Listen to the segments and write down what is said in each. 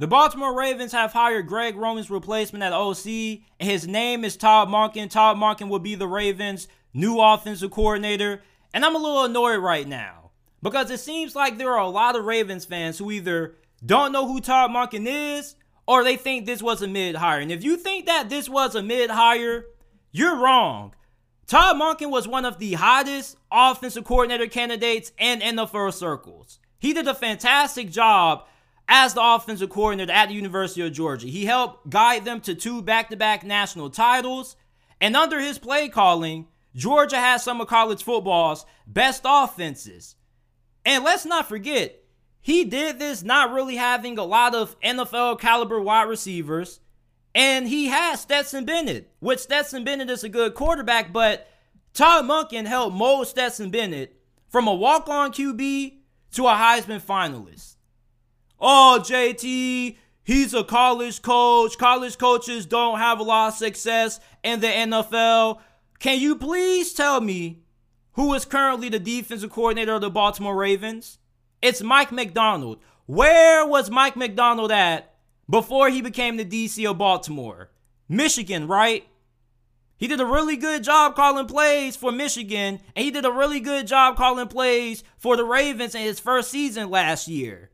The Baltimore Ravens have hired Greg Roman's replacement at OC, his name is Todd Monken. Todd Monken will be the Ravens' new offensive coordinator, and I'm a little annoyed right now because it seems like there are a lot of Ravens fans who either don't know who Todd Monken is or they think this was a mid hire. And if you think that this was a mid hire, you're wrong. Todd Monken was one of the hottest offensive coordinator candidates in NFL circles. He did a fantastic job as the offensive coordinator at the University of Georgia. He helped guide them to two back to back national titles. And under his play calling, Georgia has some of college football's best offenses. And let's not forget, he did this not really having a lot of NFL caliber wide receivers. And he has Stetson Bennett, which Stetson Bennett is a good quarterback, but Todd Monken helped mold Stetson Bennett from a walk on QB to a Heisman finalist. Oh, JT, he's a college coach. College coaches don't have a lot of success in the NFL. Can you please tell me who is currently the defensive coordinator of the Baltimore Ravens? It's Mike Macdonald. Where was Mike Macdonald at before he became the DC of Baltimore? Michigan, right? He did a really good job calling plays for Michigan, and he did a really good job calling plays for the Ravens in his first season last year.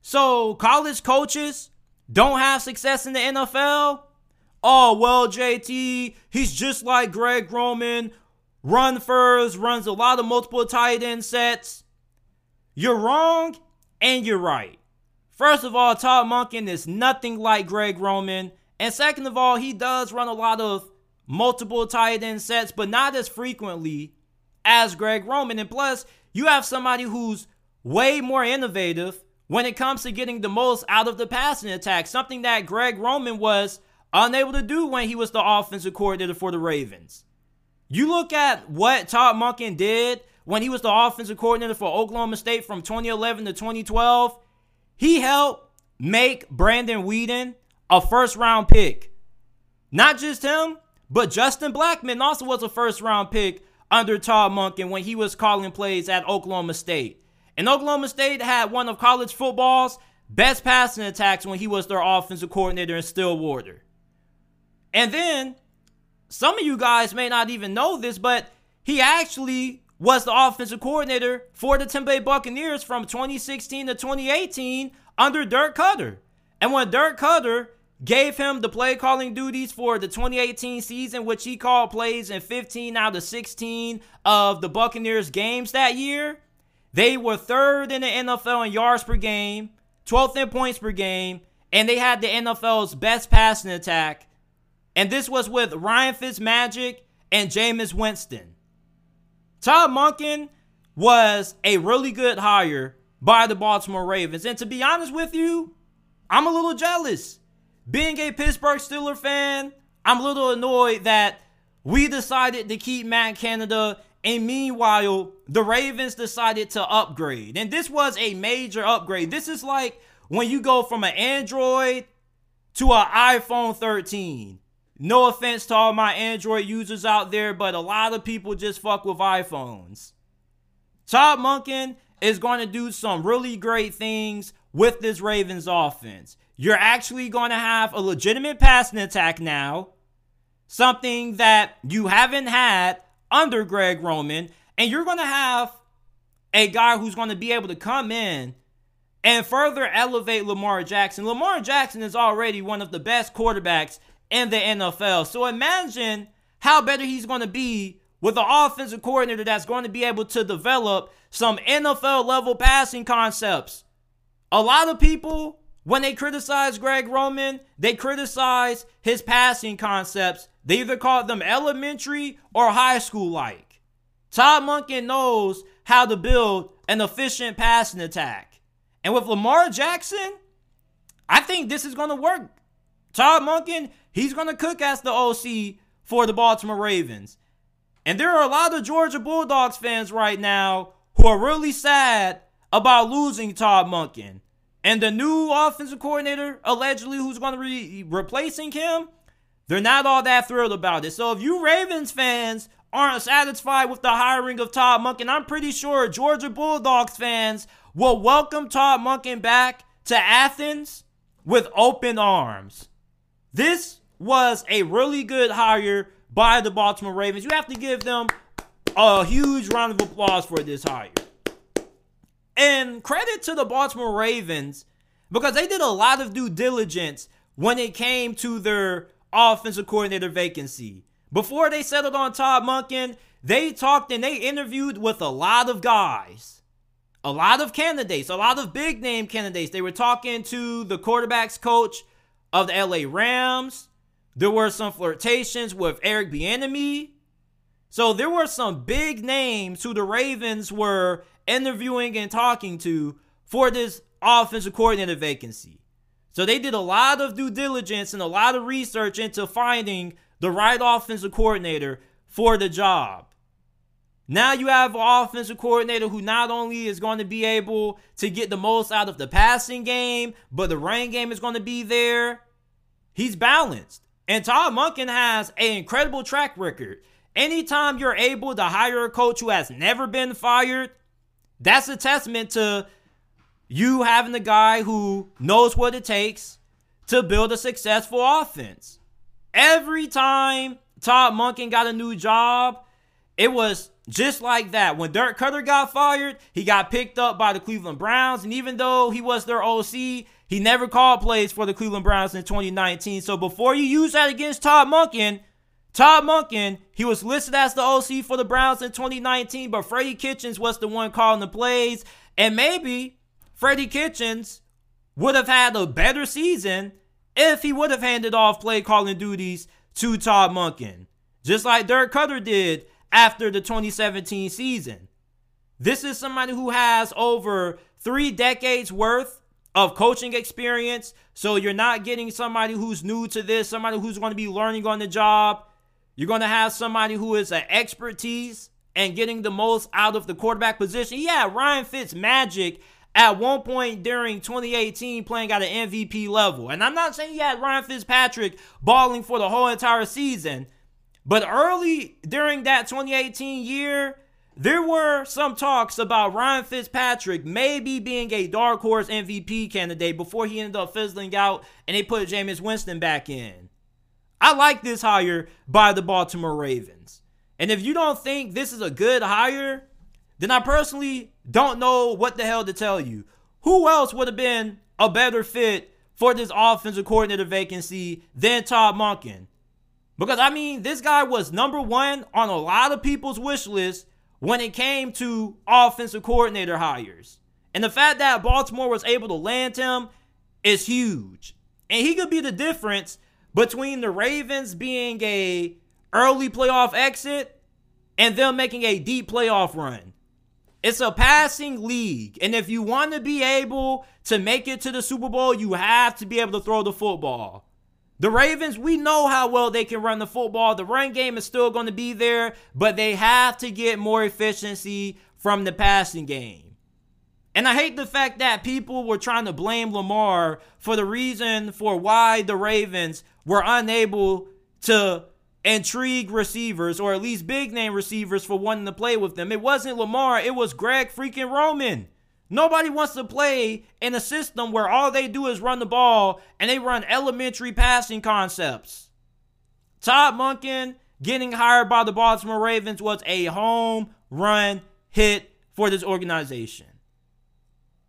So, college coaches don't have success in the NFL? Oh, well, JT, he's just like Greg Roman. Run first, runs a lot of multiple tight end sets. You're wrong and you're right. First of all, Todd Monken is nothing like Greg Roman. And second of all, he does run a lot of multiple tight end sets, but not as frequently as Greg Roman. And plus, you have somebody who's way more innovative when it comes to getting the most out of the passing attack, something that Greg Roman was unable to do when he was the offensive coordinator for the Ravens. You look at what Todd Monken did when he was the offensive coordinator for Oklahoma State from 2011 to 2012. He helped make Brandon Weeden a first round pick. Not just him, but Justin Blackmon also was a first round pick under Todd Monken when he was calling plays at Oklahoma State. And Oklahoma State had one of college football's best passing attacks when he was their offensive coordinator in Stillwater. And then, some of you guys may not even know this, but he actually was the offensive coordinator for the Bay Buccaneers from 2016 to 2018 under Dirk Koetter. And when Dirk Koetter gave him the play calling duties for the 2018 season, which he called plays in 15 out of 16 of the Buccaneers games that year, they were third in the NFL in yards per game, 12th in points per game, and they had the NFL's best passing attack. And this was with Ryan Fitzmagic and Jameis Winston. Todd Monken was a really good hire by the Baltimore Ravens. And to be honest with you, I'm a little jealous. Being a Pittsburgh Steeler fan, I'm a little annoyed that we decided to keep Matt Canada and meanwhile, the Ravens decided to upgrade. And this was a major upgrade. This is like when you go from an Android to an iPhone 13. No offense to all my Android users out there, but a lot of people just fuck with iPhones. Todd Monken is going to do some really great things with this Ravens offense. You're actually going to have a legitimate passing attack now, something that you haven't had under Greg Roman, and you're going to have a guy who's going to be able to come in and further elevate Lamar Jackson. Lamar Jackson is already one of the best quarterbacks in the NFL. So imagine how better he's going to be with an offensive coordinator that's going to be able to develop some NFL level passing concepts. A lot of people, when they criticize Greg Roman, they criticize his passing concepts they either call them elementary or high school like. Todd Monken knows how to build an efficient passing attack. And with Lamar Jackson, I think this is going to work. Todd Monken, he's going to cook as the OC for the Baltimore Ravens. And there are a lot of Georgia Bulldogs fans right now who are really sad about losing Todd Monken. And the new offensive coordinator, allegedly, who's going to be replacing him, they're not all that thrilled about it. So if you Ravens fans aren't satisfied with the hiring of Todd Monken, I'm pretty sure Georgia Bulldogs fans will welcome Todd Monken back to Athens with open arms. This was a really good hire by the Baltimore Ravens. You have to give them a huge round of applause for this hire. And credit to the Baltimore Ravens because they did a lot of due diligence when it came to their offensive coordinator vacancy. Before they settled on Todd Monken, they talked and they interviewed with a lot of guys, a lot of candidates, a lot of big name candidates. They were talking to the quarterback's coach of the LA Rams. There were some flirtations with Eric Bieniemy. So there were some big names who the Ravens were interviewing and talking to for this offensive coordinator vacancy. So they did a lot of due diligence and a lot of research into finding the right offensive coordinator for the job. Now you have an offensive coordinator who not only is going to be able to get the most out of the passing game, but the running game is going to be there. He's balanced. And Todd Monken has an incredible track record. Anytime you're able to hire a coach who has never been fired, that's a testament to you having the guy who knows what it takes to build a successful offense. Every time Todd Monken got a new job, it was just like that. When Dirk Koetter got fired, he got picked up by the Cleveland Browns. And even though he was their OC, he never called plays for the Cleveland Browns in 2019. So before you use that against Todd Monken, Todd Monken, he was listed as the OC for the Browns in 2019, but Freddie Kitchens was the one calling the plays. And maybe Freddie Kitchens would have had a better season if he would have handed off play calling duties to Todd Monken, just like Dirk Koetter did after the 2017 season. This is somebody who has over three decades worth of coaching experience. So you're not getting somebody who's new to this, somebody who's going to be learning on the job. You're going to have somebody who is an expertise and getting the most out of the quarterback position. Yeah, Ryan Fitz magic at one point during 2018 playing at an MVP level. And I'm not saying he had Ryan Fitzpatrick balling for the whole entire season, but early during that 2018 year, there were some talks about Ryan Fitzpatrick maybe being a dark horse MVP candidate before he ended up fizzling out and they put Jameis Winston back in. I like this hire by the Baltimore Ravens. And if you don't think this is a good hire, then I personally don't know what the hell to tell you. Who else would have been a better fit for this offensive coordinator vacancy than Todd Monken? Because I mean, this guy was number one on a lot of people's wish list when it came to offensive coordinator hires. And the fact that Baltimore was able to land him is huge. And he could be the difference between the Ravens being a early playoff exit and them making a deep playoff run. It's a passing league. And if you want to be able to make it to the Super Bowl, you have to be able to throw the football. The Ravens, we know how well they can run the football. The run game is still going to be there, but they have to get more efficiency from the passing game. And I hate the fact that people were trying to blame Lamar for the reason for why the Ravens were unable to intrigue receivers or at least big name receivers for wanting to play with them. It wasn't Lamar, it was Greg freaking Roman. Nobody wants to play in a system where all they do is run the ball and they run elementary passing concepts. Todd Monken getting hired by the Baltimore Ravens was a home run hit for this organization.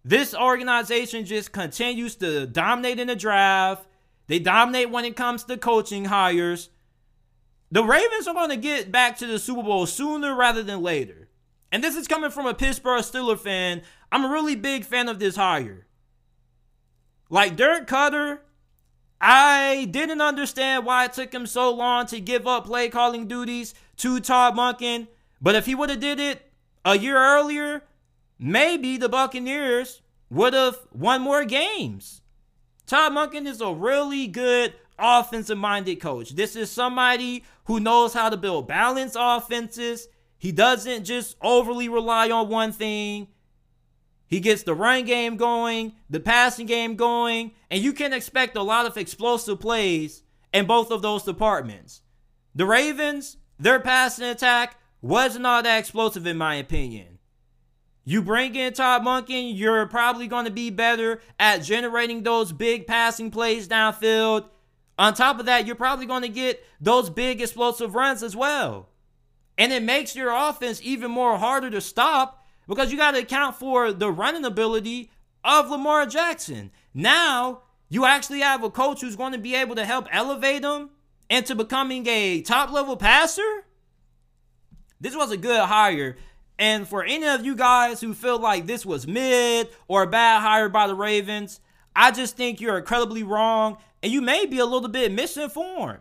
This organization just continues to dominate in the draft. They dominate when it comes to coaching hires. The Ravens are going to get back to the Super Bowl sooner rather than later. And this is coming from a Pittsburgh Steelers fan I'm a really big fan of this hire. Like Dirk Koetter, I didn't understand why it took him so long to give up play calling duties to Todd Monken. But if he would have did it a year earlier, maybe the Buccaneers would have won more games. Todd Monken is a really good offensive minded coach. This is somebody who knows how to build balanced offenses. He doesn't just overly rely on one thing. He gets the run game going, the passing game going, and you can expect a lot of explosive plays in both of those departments. The Ravens, their passing attack wasn't all that explosive, in my opinion. You bring in Todd Monken, you're probably going to be better at generating those big passing plays downfield. On top of that, you're probably going to get those big explosive runs as well. And it makes your offense even more harder to stop because you got to account for the running ability of Lamar Jackson. Now, you actually have a coach who's going to be able to help elevate him into becoming a top level passer. This was a good hire. And for any of you guys who feel like this was mid or a bad hire by the Ravens, I just think you're incredibly wrong and you may be a little bit misinformed.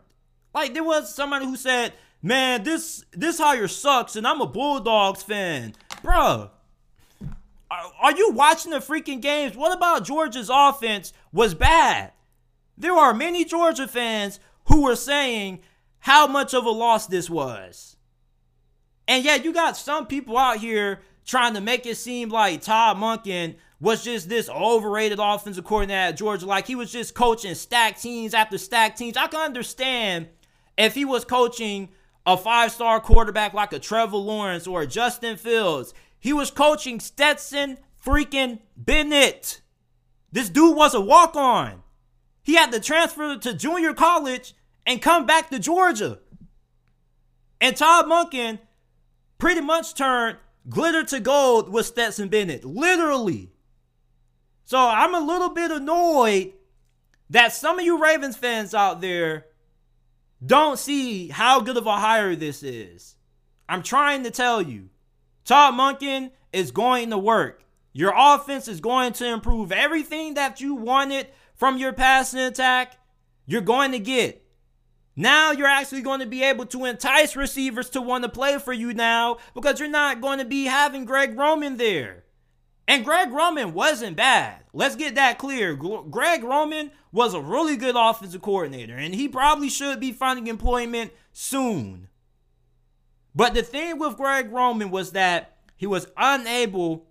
Like there was somebody who said, "Man, this this hire sucks and I'm a Bulldogs fan." Bruh, are, are you watching the freaking games? What about Georgia's offense was bad? There are many Georgia fans who were saying how much of a loss this was. And yet you got some people out here trying to make it seem like Todd Monken was just this overrated offensive coordinator at Georgia. Like he was just coaching stack teams after stack teams. I can understand if he was coaching a five star quarterback like a Trevor Lawrence or a Justin Fields. He was coaching Stetson freaking Bennett. This dude was a walk on. He had to transfer to junior college and come back to Georgia. And Todd Monken pretty much turned glitter to gold with Stetson Bennett. Literally. So I'm a little bit annoyed that some of you Ravens fans out there don't see how good of a hire this is. I'm trying to tell you. Todd Monken is going to work. Your offense is going to improve. Everything that you wanted from your passing attack, you're going to get. Now you're actually going to be able to entice receivers to want to play for you now because you're not going to be having Greg Roman there. And Greg Roman wasn't bad. Let's get that clear. Greg Roman was a really good offensive coordinator, and he probably should be finding employment soon. But the thing with Greg Roman was that he was unable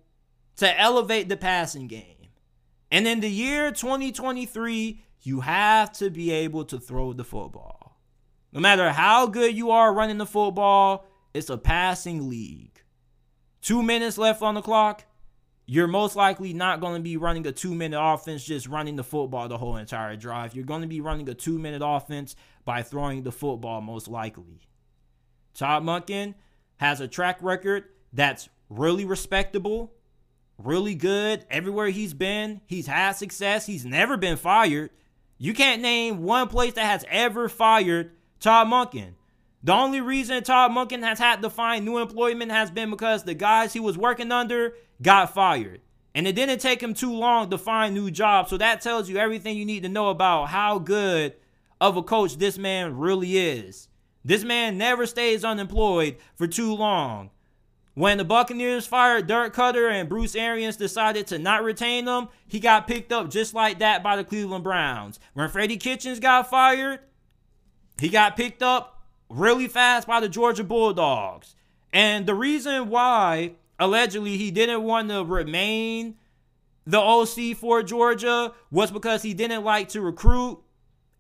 to elevate the passing game. And in the year 2023, you have to be able to throw the football. No matter how good you are running the football, it's a passing league. Two minutes left on the clock, you're most likely not going to be running a two minute offense just running the football the whole entire drive. You're going to be running a two minute offense by throwing the football, most likely. Todd Monken has a track record that's really respectable, really good. Everywhere he's been, he's had success. He's never been fired. You can't name one place that has ever fired Todd Monken. The only reason Todd Monken has had to find new employment has been because the guys he was working under got fired. And it didn't take him too long to find new jobs. So that tells you everything you need to know about how good of a coach this man really is. This man never stays unemployed for too long. When the Buccaneers fired Dirk Koetter and Bruce Arians decided to not retain him, he got picked up just like that by the Cleveland Browns. When Freddie Kitchens got fired, he got picked up really fast by the Georgia Bulldogs. And the reason why allegedly he didn't want to remain the OC for Georgia was because he didn't like to recruit.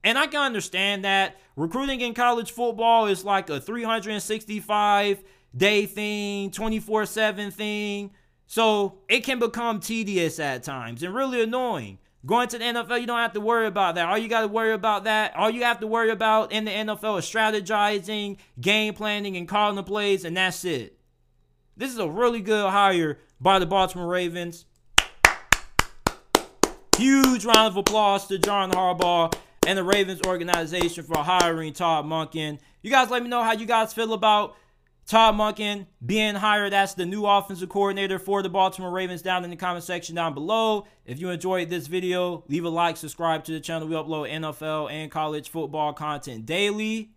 And I can understand that. Recruiting in college football is like a 365 day thing, 24 7 thing. So it can become tedious at times and really annoying. Going to the NFL, you don't have to worry about that. All you got to worry about that, all you have to worry about in the NFL is strategizing, game planning, and calling the plays, and that's it. This is a really good hire by the Baltimore Ravens. Huge round of applause to John Harbaugh and the Ravens organization for hiring Todd Monken. You guys let me know how you guys feel about Todd Monken being hired as the new offensive coordinator for the Baltimore Ravens down in the comment section down below. If you enjoyed this video, leave a like, subscribe to the channel. We upload NFL and college football content daily.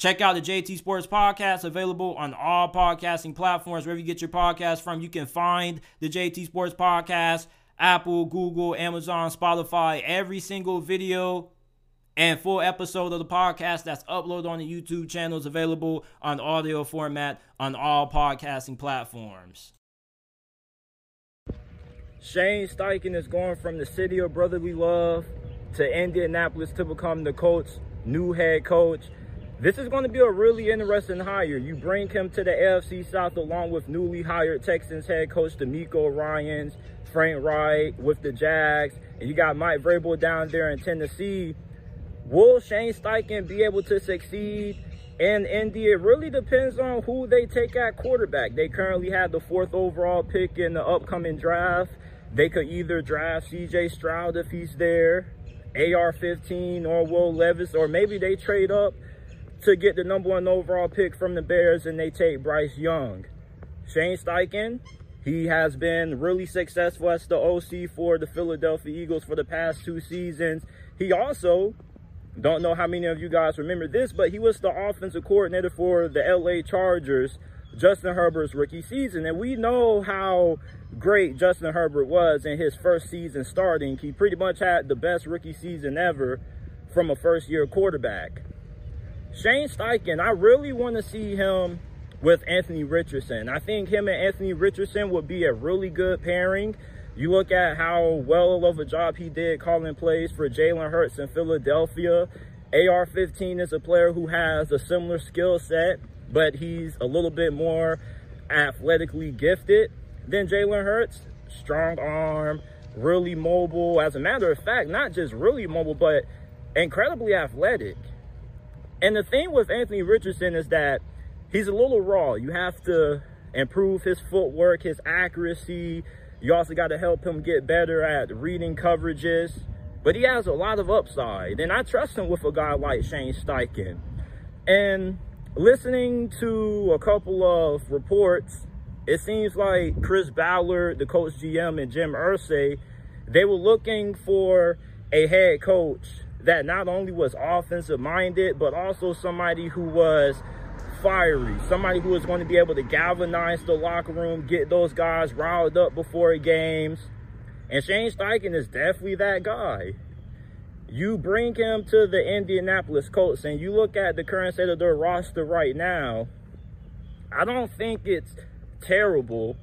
Check out the JT Sports Podcast, available on all podcasting platforms. Wherever you get your podcast from, you can find the JT Sports Podcast, Apple, Google, Amazon, Spotify. Every single video and full episode of the podcast that's uploaded on the YouTube channel is available on audio format on all podcasting platforms. Shane Steichen is going from the city of brotherly love to Indianapolis to become the Colts' new head coach. This is going to be a really interesting hire. You bring him to the AFC South along with newly hired Texans head coach DeMeco Ryans, Frank Reich with the Jags, and you got Mike Vrabel down there in Tennessee. Will Shane Steichen be able to succeed in Indy? It really depends on who they take at quarterback. They currently have the fourth overall pick in the upcoming draft. They could either draft CJ Stroud if he's there, AR-15 or Will Levis, or maybe they trade up to get the number one overall pick from the Bears and they take Bryce Young. Shane Steichen, he has been really successful as the OC for the Philadelphia Eagles for the past two seasons. He also, don't know how many of you guys remember this, but he was the offensive coordinator for the LA Chargers, Justin Herbert's rookie season. And we know how great Justin Herbert was in his first season starting. He pretty much had the best rookie season ever from a first year quarterback. Shane Steichen, I really want to see him with Anthony Richardson. I think him and Anthony Richardson would be a really good pairing. You look at how well of a job he did calling plays for Jalen Hurts in Philadelphia. AR-15 is a player who has a similar skill set, but he's a little bit more athletically gifted than Jalen Hurts. Strong arm, really mobile. As a matter of fact, not just really mobile, but incredibly athletic. And the thing with Anthony Richardson is that he's a little raw. You have to improve his footwork, his accuracy. You also got to help him get better at reading coverages. But he has a lot of upside. And I trust him with a guy like Shane Steichen. And listening to a couple of reports, it seems like Chris Ballard, the coach GM, and Jim Irsay, they were looking for a head coach that not only was offensive minded, but also somebody who was fiery, somebody who was going to be able to galvanize the locker room, get those guys riled up before games. And Shane Steichen is definitely that guy. You bring him to the Indianapolis Colts and you look at the current state of their roster right now, I don't think it's terrible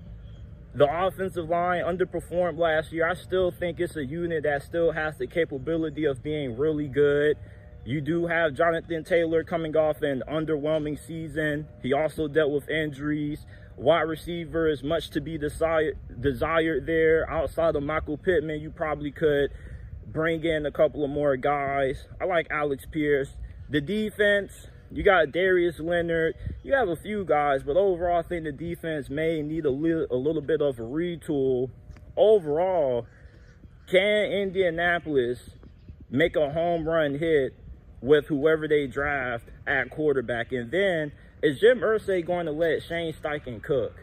the offensive line underperformed last year. I still think it's a unit that still has the capability of being really good. You do have Jonathan Taylor coming off an underwhelming season. He also dealt with injuries. Wide receiver is much to be desired, desired there. Outside of Michael Pittman, you probably could bring in a couple of more guys. I like Alec Pierce. The defense, you got Darius Leonard. You have a few guys, but overall, I think the defense may need a little, a little bit of a retool. Overall, can Indianapolis make a home run hit with whoever they draft at quarterback? And then, is Jim Irsay going to let Shane Steichen cook?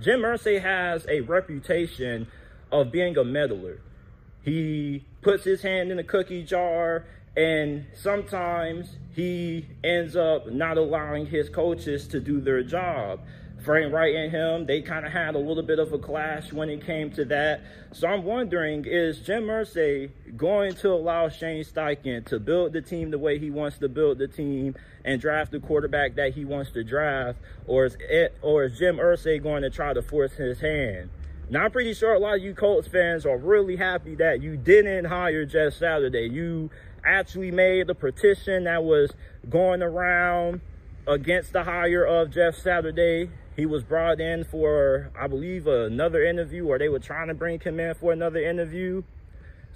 Jim Irsay has a reputation of being a meddler. He puts his hand in the cookie jar and sometimes he ends up not allowing his coaches to do their job. Frank Reich and him, they kind of had a little bit of a clash when it came to that. So I'm wondering, is Jim Irsay going to allow Shane Steichen to build the team the way he wants to build the team and draft the quarterback that he wants to draft? Or is, it, or is Jim Irsay going to try to force his hand? Now, I'm pretty sure a lot of you Colts fans are really happy that you didn't hire Jeff Saturday. You actually made the petition that was going around against the hire of Jeff Saturday. He was brought in for, I believe, another interview, or they were trying to bring him in for another interview.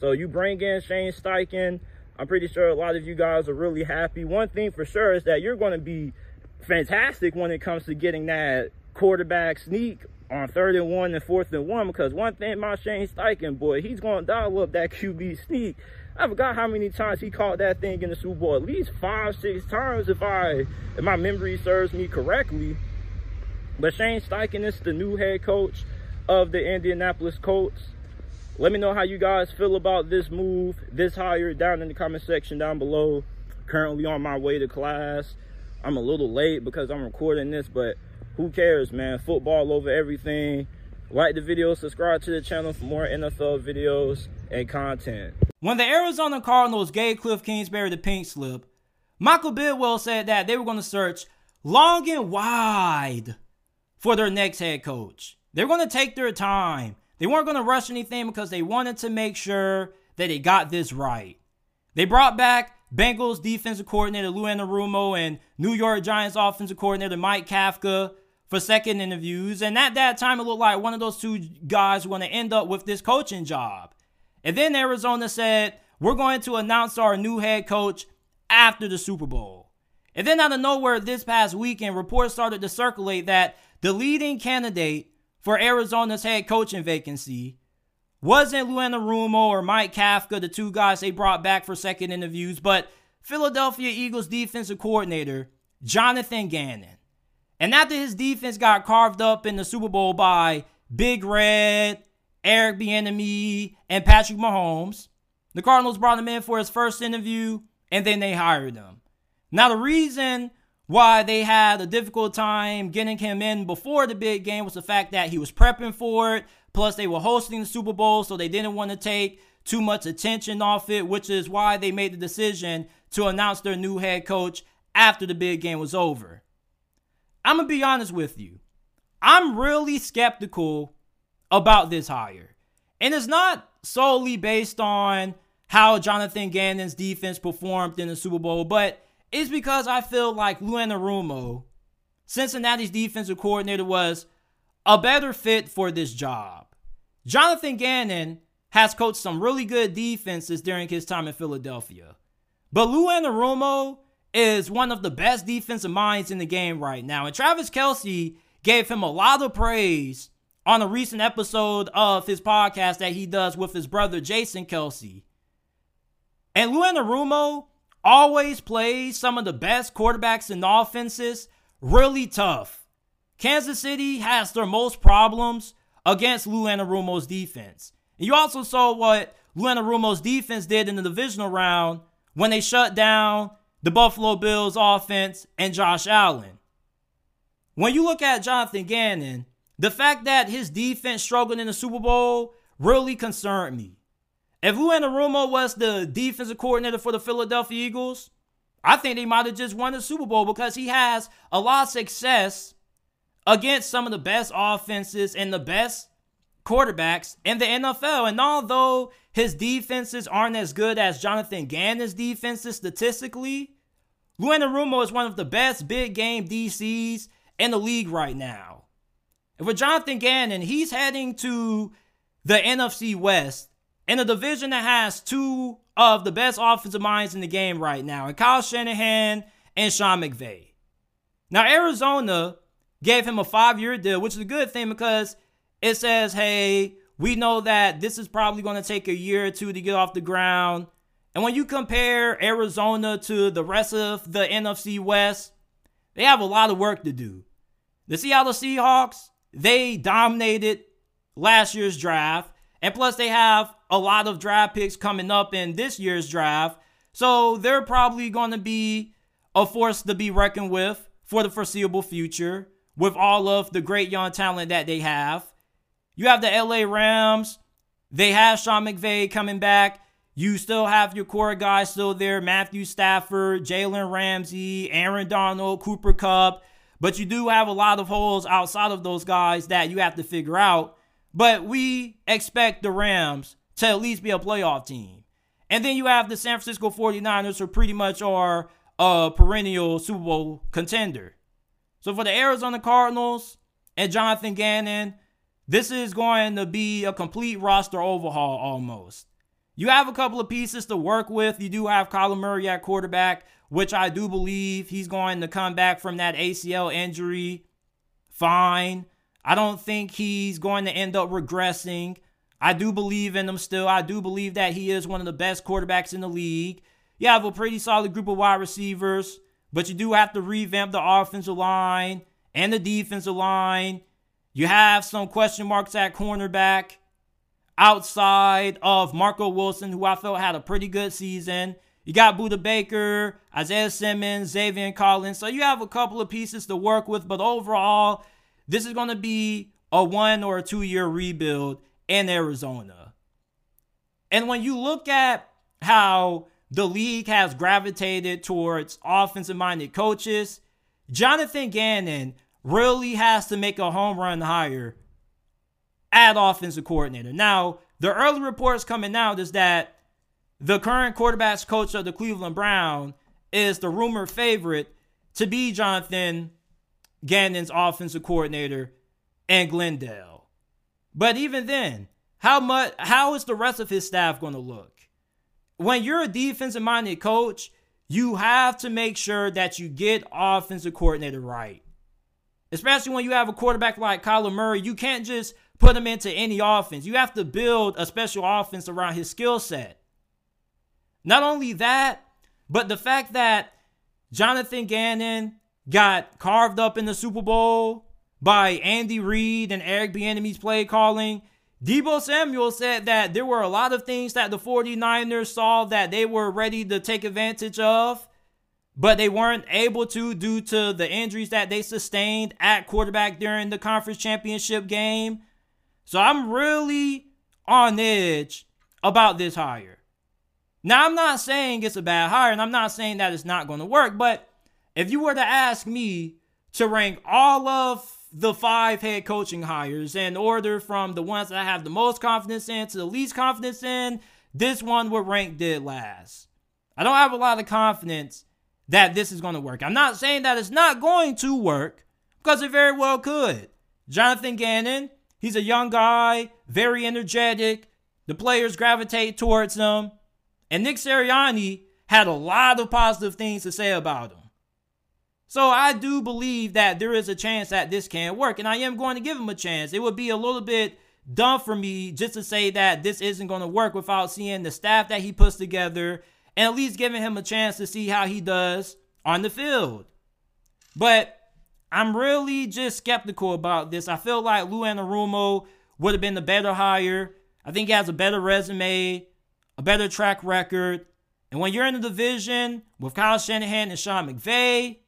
So you bring in Shane Steichen. I'm pretty sure a lot of you guys are really happy. One thing for sure is that you're going to be fantastic when it comes to getting that quarterback sneak on third and one and fourth and one because one thing my Shane Steichen boy, he's going to dial up that QB sneak I forgot how many times he caught that thing in the Super Bowl. At least five, six times if I if my memory serves me correctly. But Shane Steichen is the new head coach of the Indianapolis Colts. Let me know how you guys feel about this move, this hire down in the comment section down below. Currently on my way to class. I'm a little late because I'm recording this, but who cares, man? Football over everything. Like the video, subscribe to the channel for more NFL videos and content. When the Arizona Cardinals gave Cliff Kingsbury the pink slip, Michael Bidwill said that they were going to search long and wide for their next head coach. They're going to take their time. They weren't going to rush anything because they wanted to make sure that they got this right. They brought back Bengals defensive coordinator Lou Anarumo and New York Giants offensive coordinator Mike Kafka for second interviews. And at that time, it looked like one of those two guys were going to end up with this coaching job. And then Arizona said, We're going to announce our new head coach after the Super Bowl. And then out of nowhere, this past weekend, reports started to circulate that the leading candidate for Arizona's head coaching vacancy wasn't Lou Anarumo or Mike Kafka, the two guys they brought back for second interviews, but Philadelphia Eagles defensive coordinator Jonathan Gannon. And after his defense got carved up in the Super Bowl by Big Red, Eric Bieniemy, and Patrick Mahomes, the Cardinals brought him in for his first interview, and then they hired him. Now, the reason why they had a difficult time getting him in before the big game was the fact that he was prepping for it. Plus, they were hosting the Super Bowl, so they didn't want to take too much attention off it, which is why they made the decision to announce their new head coach after the big game was over. I'm going to be honest with you. I'm really skeptical about this hire. And it's not solely based on how Jonathan Gannon's defense performed in the Super Bowl, but it's because I feel like Lou Anarumo, Cincinnati's defensive coordinator, was a better fit for this job. Jonathan Gannon has coached some really good defenses during his time in Philadelphia. But Lou Anarumo is one of the best defensive minds in the game right now. And Travis Kelce gave him a lot of praise on a recent episode of his podcast that he does with his brother Jason Kelce. And Lou Anarumo always plays some of the best quarterbacks in offenses really tough. Kansas City has their most problems against Lou Anarumo's defense. And you also saw what Lou Anarumo's defense did in the divisional round when they shut down the Buffalo Bills offense and Josh Allen. When you look at Jonathan Gannon, the fact that his defense struggled in the Super Bowl really concerned me. If Lou Anarumo was the defensive coordinator for the Philadelphia Eagles, I think they might have just won the Super Bowl because he has a lot of success against some of the best offenses and the best quarterbacks in the NFL. And although his defenses aren't as good as Jonathan Gannon's defenses statistically, Lou Anarumo is one of the best big game DCs in the league right now. And for Jonathan Gannon, he's heading to the NFC West in a division that has two of the best offensive minds in the game right now, and Kyle Shanahan and Sean McVay. Now, Arizona gave him a five year deal, which is a good thing because it says, hey, we know that this is probably going to take a year or two to get off the ground. And when you compare Arizona to the rest of the NFC West, they have a lot of work to do. The Seattle Seahawks, they dominated last year's draft. And plus, they have a lot of draft picks coming up in this year's draft. So they're probably going to be a force to be reckoned with for the foreseeable future with all of the great young talent that they have. You have the LA Rams. They have Sean McVay coming back. You still have your core guys still there Matthew Stafford, Jalen Ramsey, Aaron Donald, Cooper Kupp. But you do have a lot of holes outside of those guys that you have to figure out. But we expect the Rams to at least be a playoff team. And then you have the San Francisco 49ers, who pretty much are a perennial Super Bowl contender. So for the Arizona Cardinals and Jonathan Gannon, this is going to be a complete roster overhaul almost. You have a couple of pieces to work with. You do have Kyler Murray at quarterback, which I do believe he's going to come back from that ACL injury fine. I don't think he's going to end up regressing. I do believe in him still. I do believe that he is one of the best quarterbacks in the league. You have a pretty solid group of wide receivers. But you do have to revamp the offensive line and the defensive line. You have some question marks at cornerback outside of Marco Wilson, who I felt had a pretty good season. You got Budda Baker, Isaiah Simmons, Zaven Collins. So you have a couple of pieces to work with, but overall, this is going to be a one or a two year rebuild in Arizona. And when you look at how the league has gravitated towards offensive minded coaches. Jonathan Gannon really has to make a home run hire at offensive coordinator. Now, the early reports coming out is that the current quarterbacks coach of the Cleveland Brown is the rumored favorite to be Jonathan Gannon's offensive coordinator and Glendale. But even then, how much how is the rest of his staff going to look? When you're a defensive minded coach, you have to make sure that you get offensive coordinator right. Especially when you have a quarterback like Kyler Murray, you can't just put him into any offense. You have to build a special offense around his skill set. Not only that, but the fact that Jonathan Gannon got carved up in the Super Bowl by Andy Reid and Eric Bieniemy's play calling. Deebo Samuel said that there were a lot of things that the 49ers saw that they were ready to take advantage of, but they weren't able to due to the injuries that they sustained at quarterback during the conference championship game. So I'm really on edge about this hire. Now, I'm not saying it's a bad hire, and I'm not saying that it's not going to work, but if you were to ask me to rank all of the five head coaching hires in order from the ones that I have the most confidence in to the least confidence in, this one would rank dead last. I don't have a lot of confidence that this is going to work. I'm not saying that it's not going to work because it very well could. Jonathan Gannon, he's a young guy, very energetic. The players gravitate towards him. And Nick Sirianni had a lot of positive things to say about him. So I do believe that there is a chance that this can work, and I am going to give him a chance. It would be a little bit dumb for me just to say that this isn't going to work without seeing the staff that he puts together and at least giving him a chance to see how he does on the field. But I'm really just skeptical about this. I feel like Lou Anarumo would have been the better hire. I think he has a better resume, a better track record. And when you're in the division with Kyle Shanahan and Sean McVay,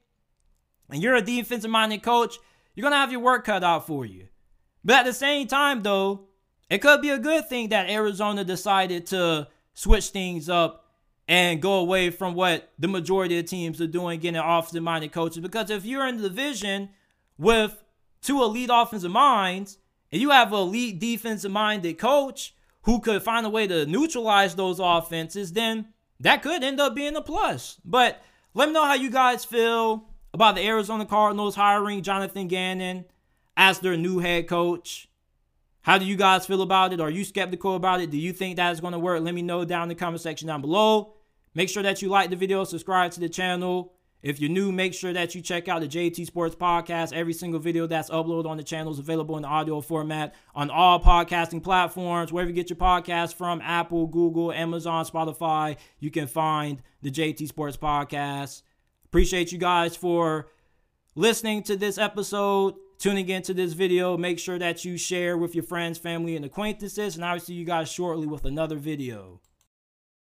and you're a defensive minded coach, you're going to have your work cut out for you. But at the same time, though, it could be a good thing that Arizona decided to switch things up and go away from what the majority of teams are doing, getting offensive minded coaches. Because if you're in the division with two elite offensive minds and you have an elite defensive minded coach who could find a way to neutralize those offenses, then that could end up being a plus. But let me know how you guys feel about the Arizona Cardinals hiring Jonathan Gannon as their new head coach. How do you guys feel about it? Are you skeptical about it? Do you think that is going to work? Let me know down in the comment section down below. Make sure that you like the video, subscribe to the channel. If you're new, make sure that you check out the JT Sports Podcast. Every single video that's uploaded on the channel is available in the audio format on all podcasting platforms. Wherever you get your podcast from, Apple, Google, Amazon, Spotify, you can find the JT Sports Podcast. Appreciate you guys for listening to this episode, tuning into this video. Make sure that you share with your friends, family, and acquaintances. And I will see you guys shortly with another video.